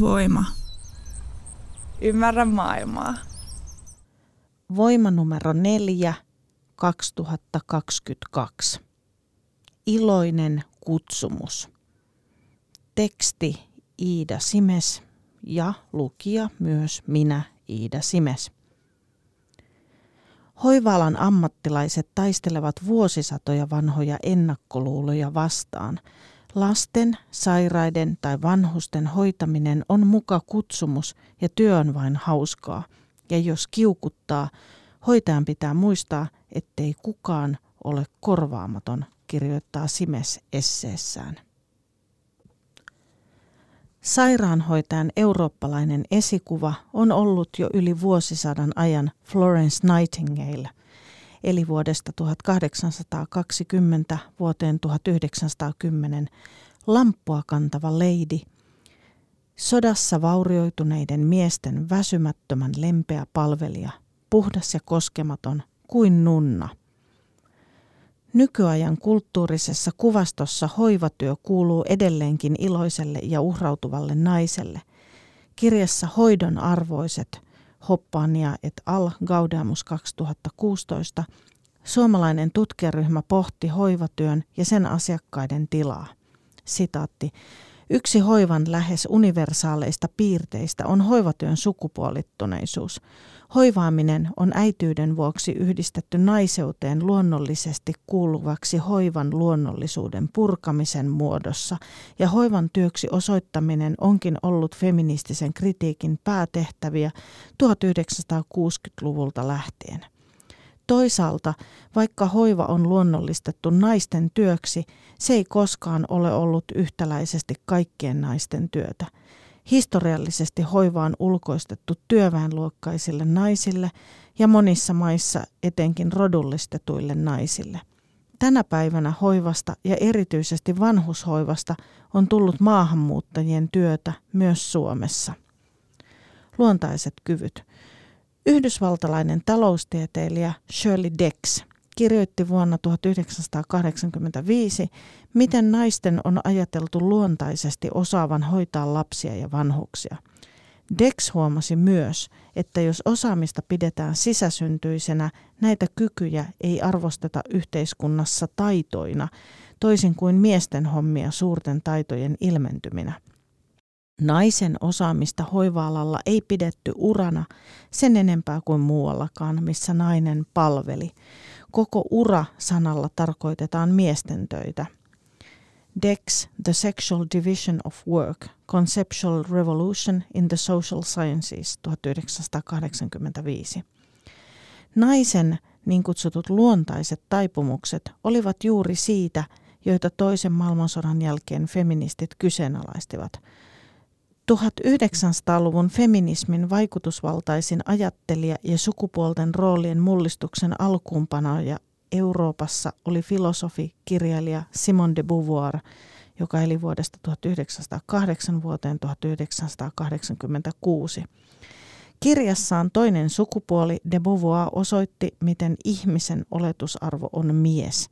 Voima. Ymmärrä maailmaa. Voima numero neljä 2022. Iloinen kutsumus. Teksti Iida Simes ja lukija myös minä Iida Simes. Hoivaalan ammattilaiset taistelevat vuosisatoja vanhoja ennakkoluuloja vastaan. Lasten, sairaiden tai vanhusten hoitaminen on muka kutsumus ja työ on vain hauskaa. Ja jos kiukuttaa, hoitajan pitää muistaa, ettei kukaan ole korvaamaton, kirjoittaa Simes esseessään. Sairaanhoitajan eurooppalainen esikuva on ollut jo yli vuosisadan ajan Florence Nightingale, eli vuodesta 1820 vuoteen 1910 lamppua kantava leidi, sodassa vaurioituneiden miesten väsymättömän lempeä palvelija, puhdas ja koskematon kuin nunna – Nykyajan kulttuurisessa kuvastossa hoivatyö kuuluu edelleenkin iloiselle ja uhrautuvalle naiselle. Kirjassa Hoidon arvoiset Hoppania et al. Gaudeamus 2016 suomalainen tutkijaryhmä pohti hoivatyön ja sen asiakkaiden tilaa. Sitaatti. Yksi hoivan lähes universaaleista piirteistä on hoivatyön sukupuolittuneisuus. Hoivaaminen on äityyden vuoksi yhdistetty naiseuteen luonnollisesti kuuluvaksi hoivan luonnollisuuden purkamisen muodossa, ja hoivan työksi osoittaminen onkin ollut feministisen kritiikin päätehtäviä 1960-luvulta lähtien. Toisaalta, vaikka hoiva on luonnollistettu naisten työksi, se ei koskaan ole ollut yhtäläisesti kaikkien naisten työtä. Historiallisesti hoiva on ulkoistettu työväenluokkaisille naisille ja monissa maissa etenkin rodullistetuille naisille. Tänä päivänä hoivasta ja erityisesti vanhushoivasta on tullut maahanmuuttajien työtä myös Suomessa. Luontaiset kyvyt. Yhdysvaltalainen taloustieteilijä Shirley Dex kirjoitti vuonna 1985, miten naisten on ajateltu luontaisesti osaavan hoitaa lapsia ja vanhuksia. Dex huomasi myös, että jos osaamista pidetään sisäsyntyisenä, näitä kykyjä ei arvosteta yhteiskunnassa taitoina, toisin kuin miesten hommia suurten taitojen ilmentyminä. Naisen osaamista hoiva-alalla ei pidetty urana sen enempää kuin muuallakaan, missä nainen palveli. Koko ura-sanalla tarkoitetaan miesten töitä. DEX, The Sexual Division of Work, Conceptual Revolution in the Social Sciences, 1985. Naisen niin kutsutut luontaiset taipumukset olivat juuri siitä, joita toisen maailmansodan jälkeen feministit kyseenalaistivat – 1900-luvun feminismin vaikutusvaltaisin ajattelija ja sukupuolten roolien mullistuksen alkuunpanoja Euroopassa oli filosofi, kirjailija Simone de Beauvoir, joka eli vuodesta 1908 vuoteen 1986. Kirjassaan Toinen sukupuoli de Beauvoir osoitti, miten ihmisen oletusarvo on mies –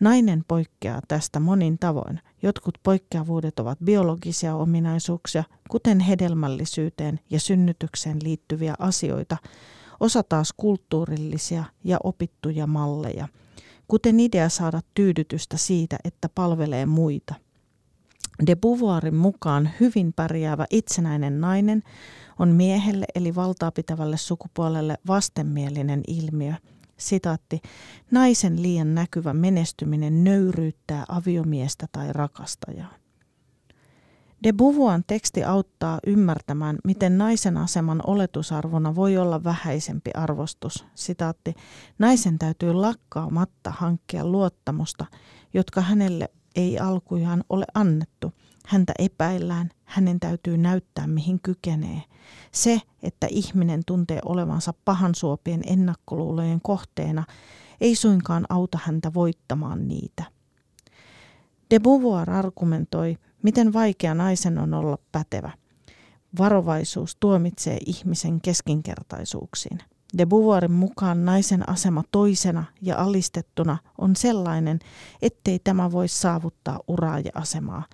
Nainen poikkeaa tästä monin tavoin. Jotkut poikkeavuudet ovat biologisia ominaisuuksia, kuten hedelmällisyyteen ja synnytykseen liittyviä asioita, osa taas kulttuurillisia ja opittuja malleja, kuten idea saada tyydytystä siitä, että palvelee muita. De Beauvoirin mukaan hyvin pärjäävä itsenäinen nainen on miehelle eli valtaa pitävälle sukupuolelle vastenmielinen ilmiö – Sitaatti, naisen liian näkyvä menestyminen nöyryyttää aviomiestä tai rakastajaa. De Beauvoirin teksti auttaa ymmärtämään, miten naisen aseman oletusarvona voi olla vähäisempi arvostus. Sitaatti, naisen täytyy lakkaamatta hankkia luottamusta, jotka hänelle ei alkujaan ole annettu. Häntä epäillään, hänen täytyy näyttää mihin kykenee. Se, että ihminen tuntee olevansa pahan suopien ennakkoluulojen kohteena, ei suinkaan auta häntä voittamaan niitä. De Beauvoir argumentoi, miten vaikea naisen on olla pätevä. Varovaisuus tuomitsee ihmisen keskinkertaisuuksiin. De Beauvoirin mukaan naisen asema toisena ja alistettuna on sellainen, ettei tämä voi saavuttaa uraa ja asemaa.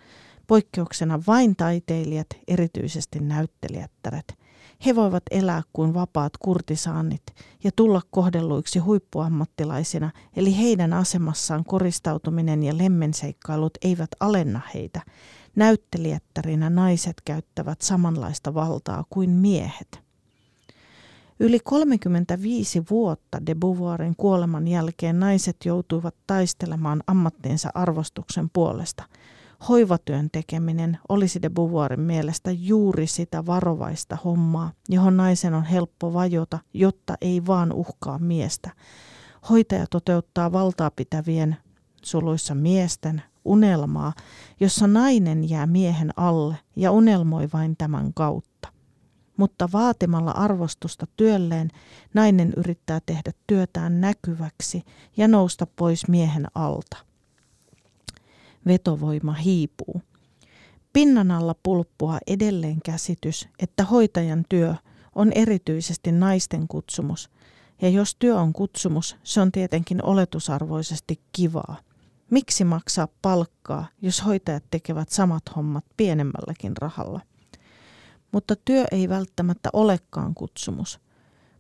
Poikkeuksena vain taiteilijat, erityisesti näyttelijättäret. He voivat elää kuin vapaat kurtisaannit ja tulla kohdelluiksi huippuammattilaisina, eli heidän asemassaan koristautuminen ja lemmenseikkailut eivät alenna heitä. Näyttelijättärinä naiset käyttävät samanlaista valtaa kuin miehet. Yli 35 vuotta de Beauvoirin kuoleman jälkeen naiset joutuivat taistelemaan ammattiensa arvostuksen puolesta. Hoivatyön tekeminen olisi de Beauvoirin mielestä juuri sitä varovaista hommaa, johon naisen on helppo vajota, jotta ei vaan uhkaa miestä. Hoitaja toteuttaa valtaa pitävien suluissa miesten unelmaa, jossa nainen jää miehen alle ja unelmoi vain tämän kautta mutta vaatimalla arvostusta työlleen nainen yrittää tehdä työtään näkyväksi ja nousta pois miehen alta. Vetovoima hiipuu. Pinnan alla pulppua edelleen käsitys, että hoitajan työ on erityisesti naisten kutsumus, ja jos työ on kutsumus, se on tietenkin oletusarvoisesti kivaa. Miksi maksaa palkkaa, jos hoitajat tekevät samat hommat pienemmälläkin rahalla? mutta työ ei välttämättä olekaan kutsumus.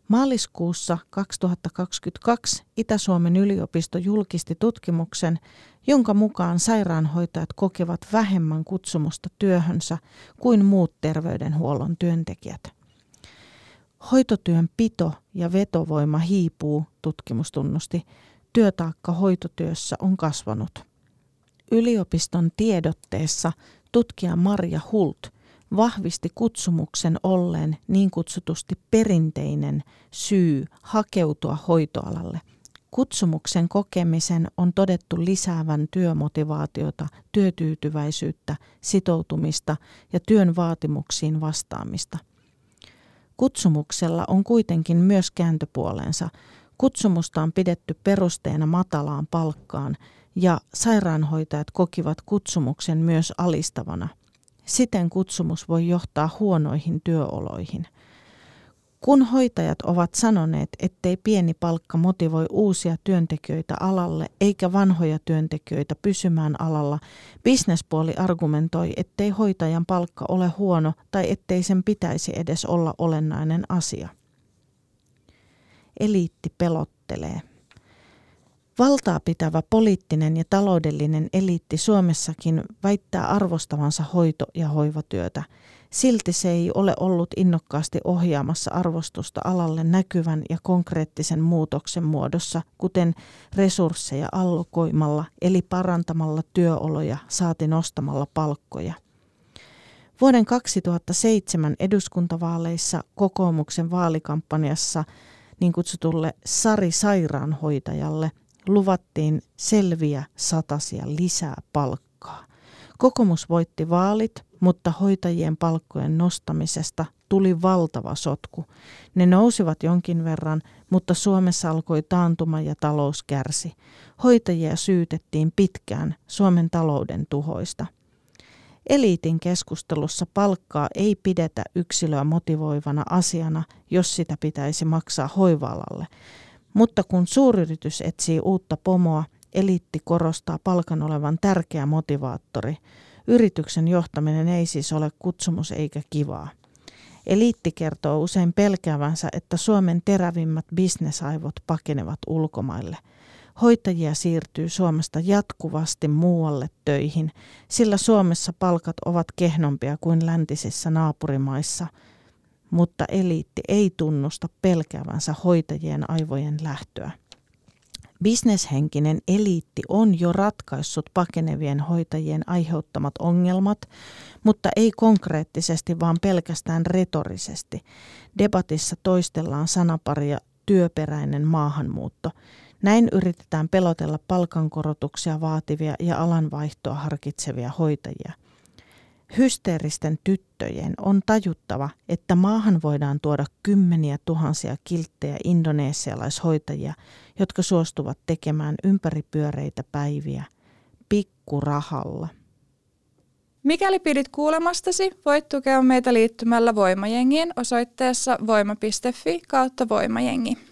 Maaliskuussa 2022 Itä-Suomen yliopisto julkisti tutkimuksen, jonka mukaan sairaanhoitajat kokevat vähemmän kutsumusta työhönsä kuin muut terveydenhuollon työntekijät. Hoitotyön pito ja vetovoima hiipuu, tutkimus tunnusti. Työtaakka hoitotyössä on kasvanut. Yliopiston tiedotteessa tutkija Marja Hult – vahvisti kutsumuksen olleen niin kutsutusti perinteinen syy hakeutua hoitoalalle. Kutsumuksen kokemisen on todettu lisäävän työmotivaatiota, työtyytyväisyyttä, sitoutumista ja työn vaatimuksiin vastaamista. Kutsumuksella on kuitenkin myös kääntöpuolensa. Kutsumusta on pidetty perusteena matalaan palkkaan ja sairaanhoitajat kokivat kutsumuksen myös alistavana. Siten kutsumus voi johtaa huonoihin työoloihin. Kun hoitajat ovat sanoneet, ettei pieni palkka motivoi uusia työntekijöitä alalle eikä vanhoja työntekijöitä pysymään alalla, bisnespuoli argumentoi, ettei hoitajan palkka ole huono tai ettei sen pitäisi edes olla olennainen asia. Eliitti pelottelee. Valtaa pitävä poliittinen ja taloudellinen eliitti Suomessakin väittää arvostavansa hoito- ja hoivatyötä. Silti se ei ole ollut innokkaasti ohjaamassa arvostusta alalle näkyvän ja konkreettisen muutoksen muodossa, kuten resursseja allokoimalla eli parantamalla työoloja saati nostamalla palkkoja. Vuoden 2007 eduskuntavaaleissa kokoomuksen vaalikampanjassa niin kutsutulle Sari Sairaanhoitajalle luvattiin selviä satasia lisää palkkaa. Kokoomus voitti vaalit, mutta hoitajien palkkojen nostamisesta tuli valtava sotku. Ne nousivat jonkin verran, mutta Suomessa alkoi taantuma ja talous kärsi. Hoitajia syytettiin pitkään Suomen talouden tuhoista. Eliitin keskustelussa palkkaa ei pidetä yksilöä motivoivana asiana, jos sitä pitäisi maksaa hoiva-alalle. Mutta kun suuryritys etsii uutta pomoa, eliitti korostaa palkan olevan tärkeä motivaattori. Yrityksen johtaminen ei siis ole kutsumus eikä kivaa. Eliitti kertoo usein pelkäävänsä, että Suomen terävimmät bisnesaivot pakenevat ulkomaille. Hoitajia siirtyy Suomesta jatkuvasti muualle töihin, sillä Suomessa palkat ovat kehnompia kuin läntisissä naapurimaissa – mutta eliitti ei tunnusta pelkäävänsä hoitajien aivojen lähtöä. Bisneshenkinen eliitti on jo ratkaissut pakenevien hoitajien aiheuttamat ongelmat, mutta ei konkreettisesti, vaan pelkästään retorisesti. Debatissa toistellaan sanaparia työperäinen maahanmuutto. Näin yritetään pelotella palkankorotuksia vaativia ja alanvaihtoa harkitsevia hoitajia. Hysteeristen tyttöjen on tajuttava, että maahan voidaan tuoda kymmeniä tuhansia kilttejä indoneesialaishoitajia, jotka suostuvat tekemään ympäripyöreitä päiviä pikkurahalla. Mikäli pidit kuulemastasi, voit tukea meitä liittymällä Voimajengiin osoitteessa voima.fi kautta voimajengi.